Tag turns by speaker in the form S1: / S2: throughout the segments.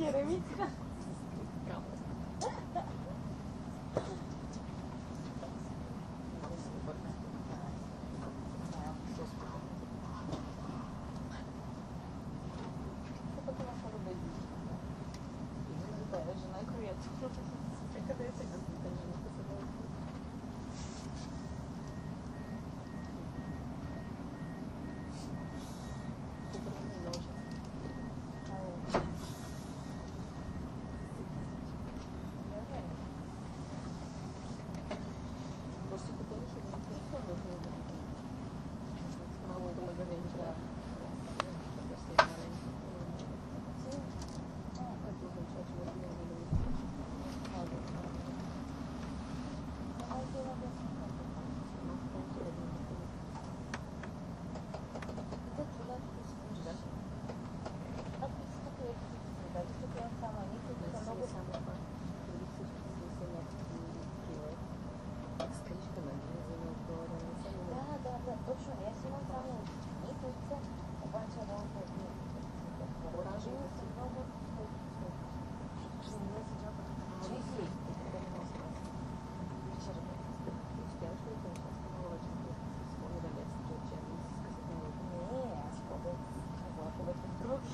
S1: querer me tirar.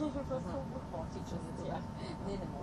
S2: 嗯几次这，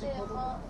S1: 这个。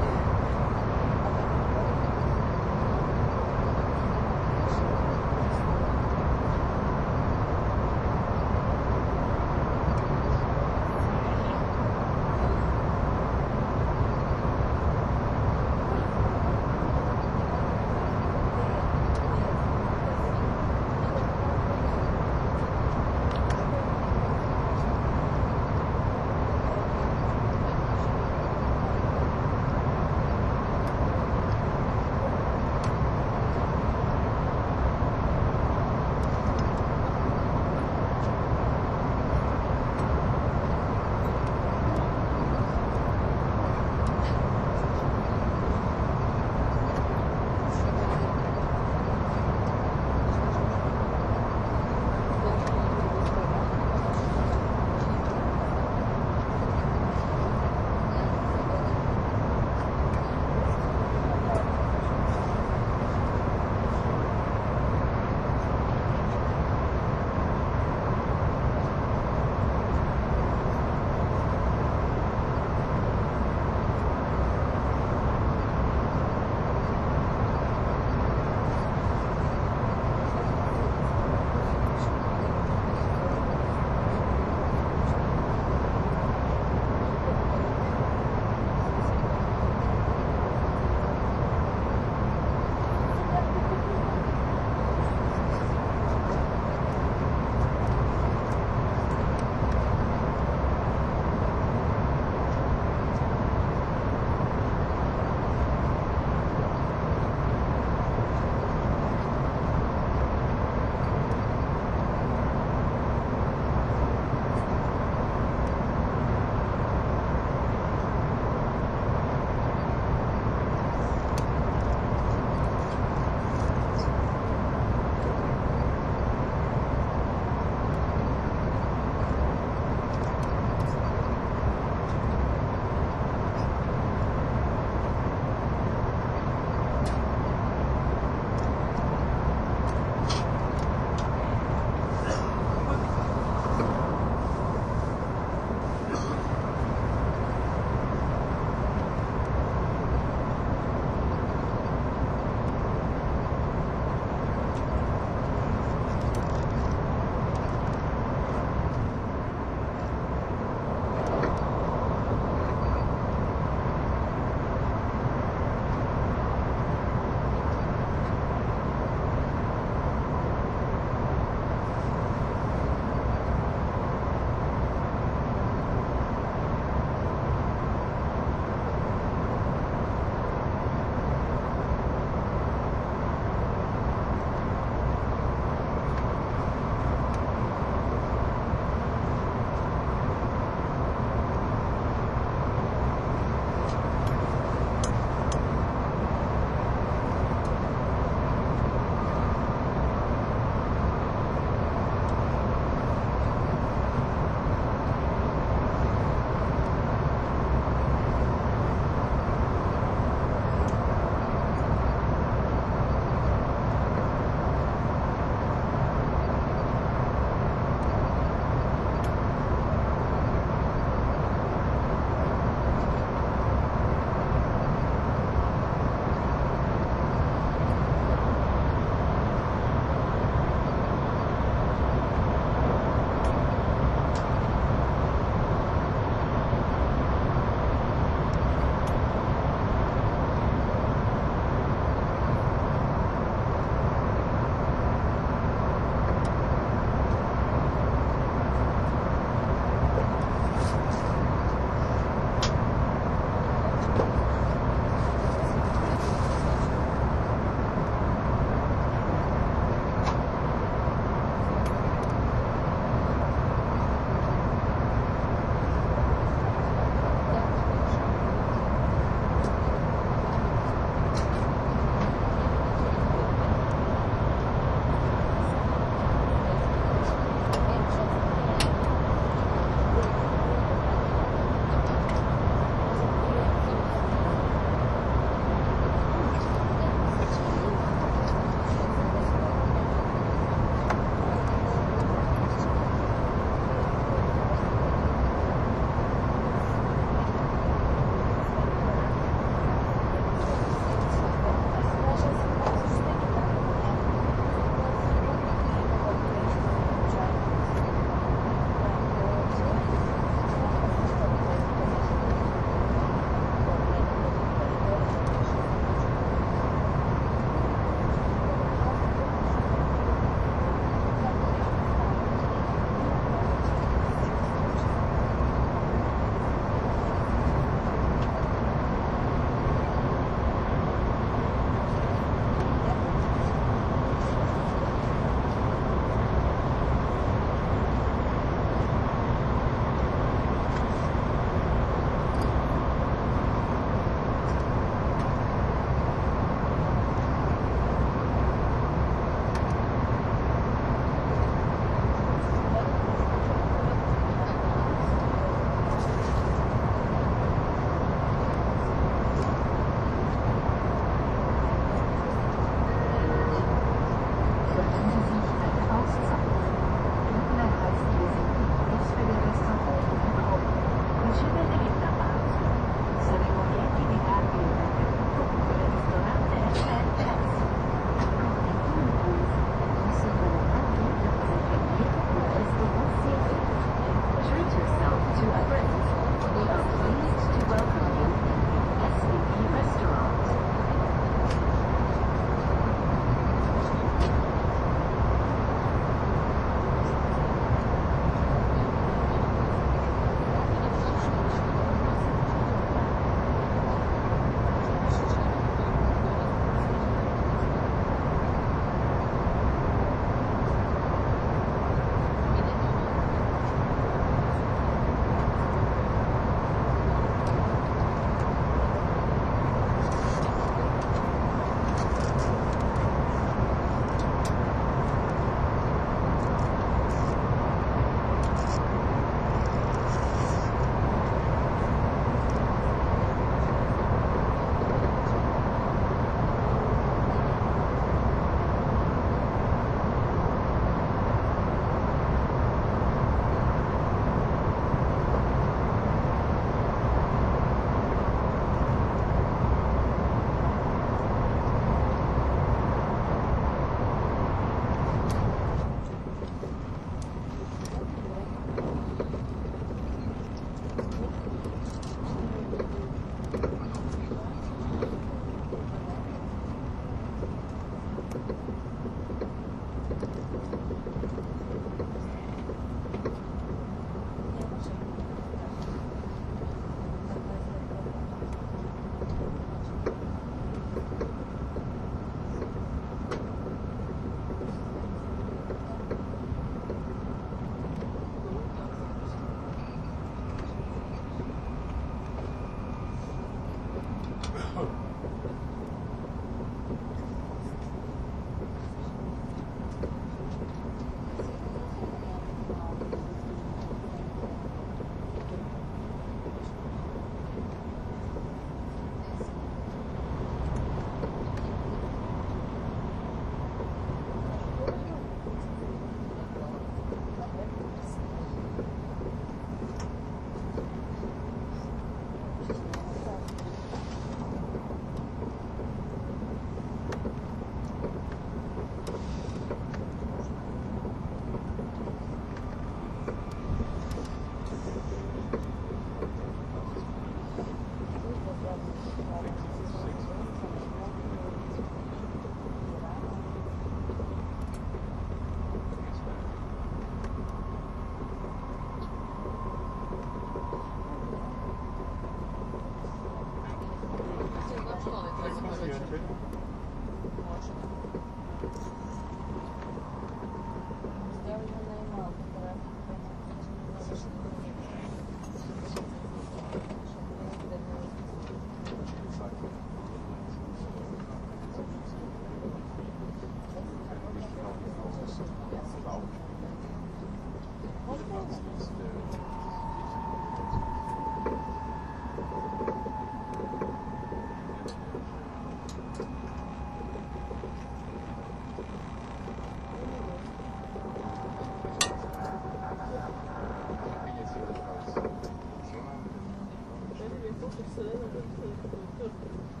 S1: ち
S2: ょ
S3: っ
S2: と。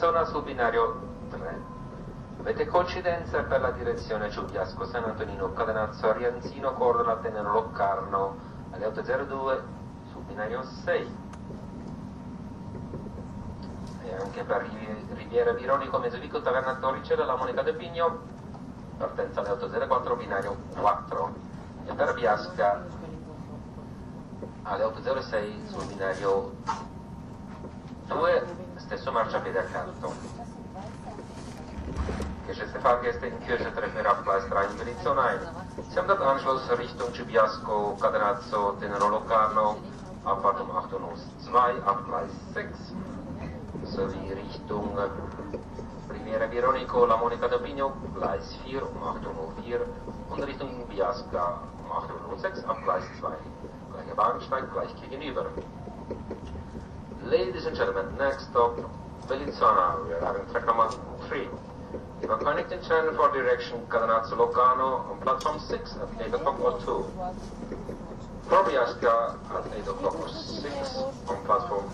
S3: A Bellinzona sul binario 3. Avete coincidenza per la direzione Ciubiasco San Antonino Cadenazzo Arianzino Cordola Tenero Loccarno alle 8.02 sul binario 6. E anche per Riviera Vironico Mezzovico Taverna Torricella La Monica del Pigno partenza alle 8.04 binario 4 e per Biasca alle 8.06 sul binario 2 stesso marciapiede accanto. Geschätzte in Kirche treffen wir auf Gleis 3 in Bellinzon ein. Sie haben dort Anschluss Richtung Cibiasco, Cadenazzo, Tenero Locarno, Abfahrt um 8.02 auf Gleis 6, sowie Richtung Riviera Vironico, La Monica d'Opigno, Gleis 4 um 8.04 und Richtung Biasca um 8.06 auf Gleis 2. Gleicher Bahnsteig gleich gegenüber. Ladies and gentlemen, next stop, Bellinzona. We are having track number 3. You are connecting channel for direction Cadenazzo Locano on platform 6 at 8 o'clock or 2. For Biasca at 8 o'clock or 6 on platform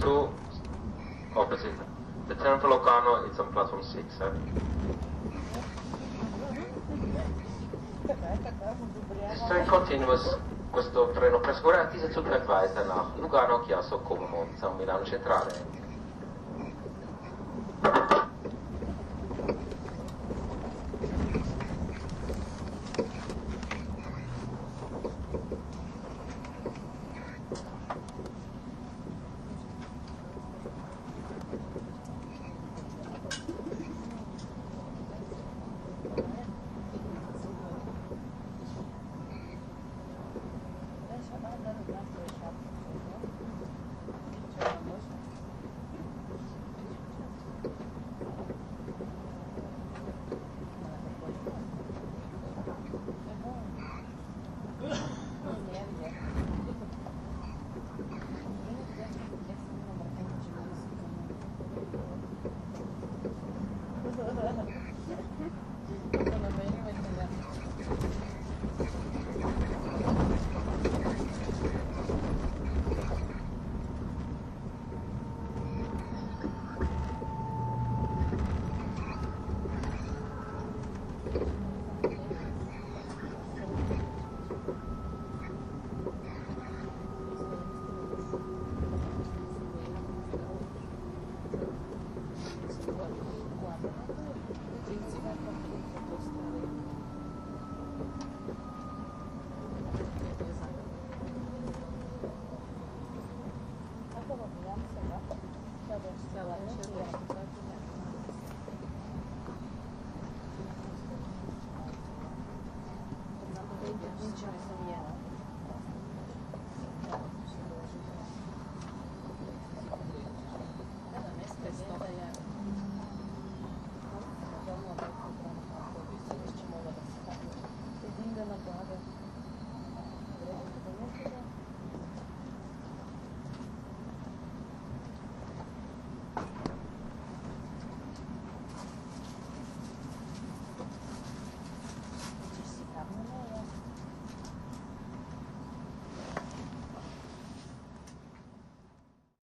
S3: 2 opposite. The turn for Locano is on platform 6. Eh? This train continues Questo treno presso Gorenzi si supervisa da Lugano, Chiasso, Como, Monza, Milano Centrale.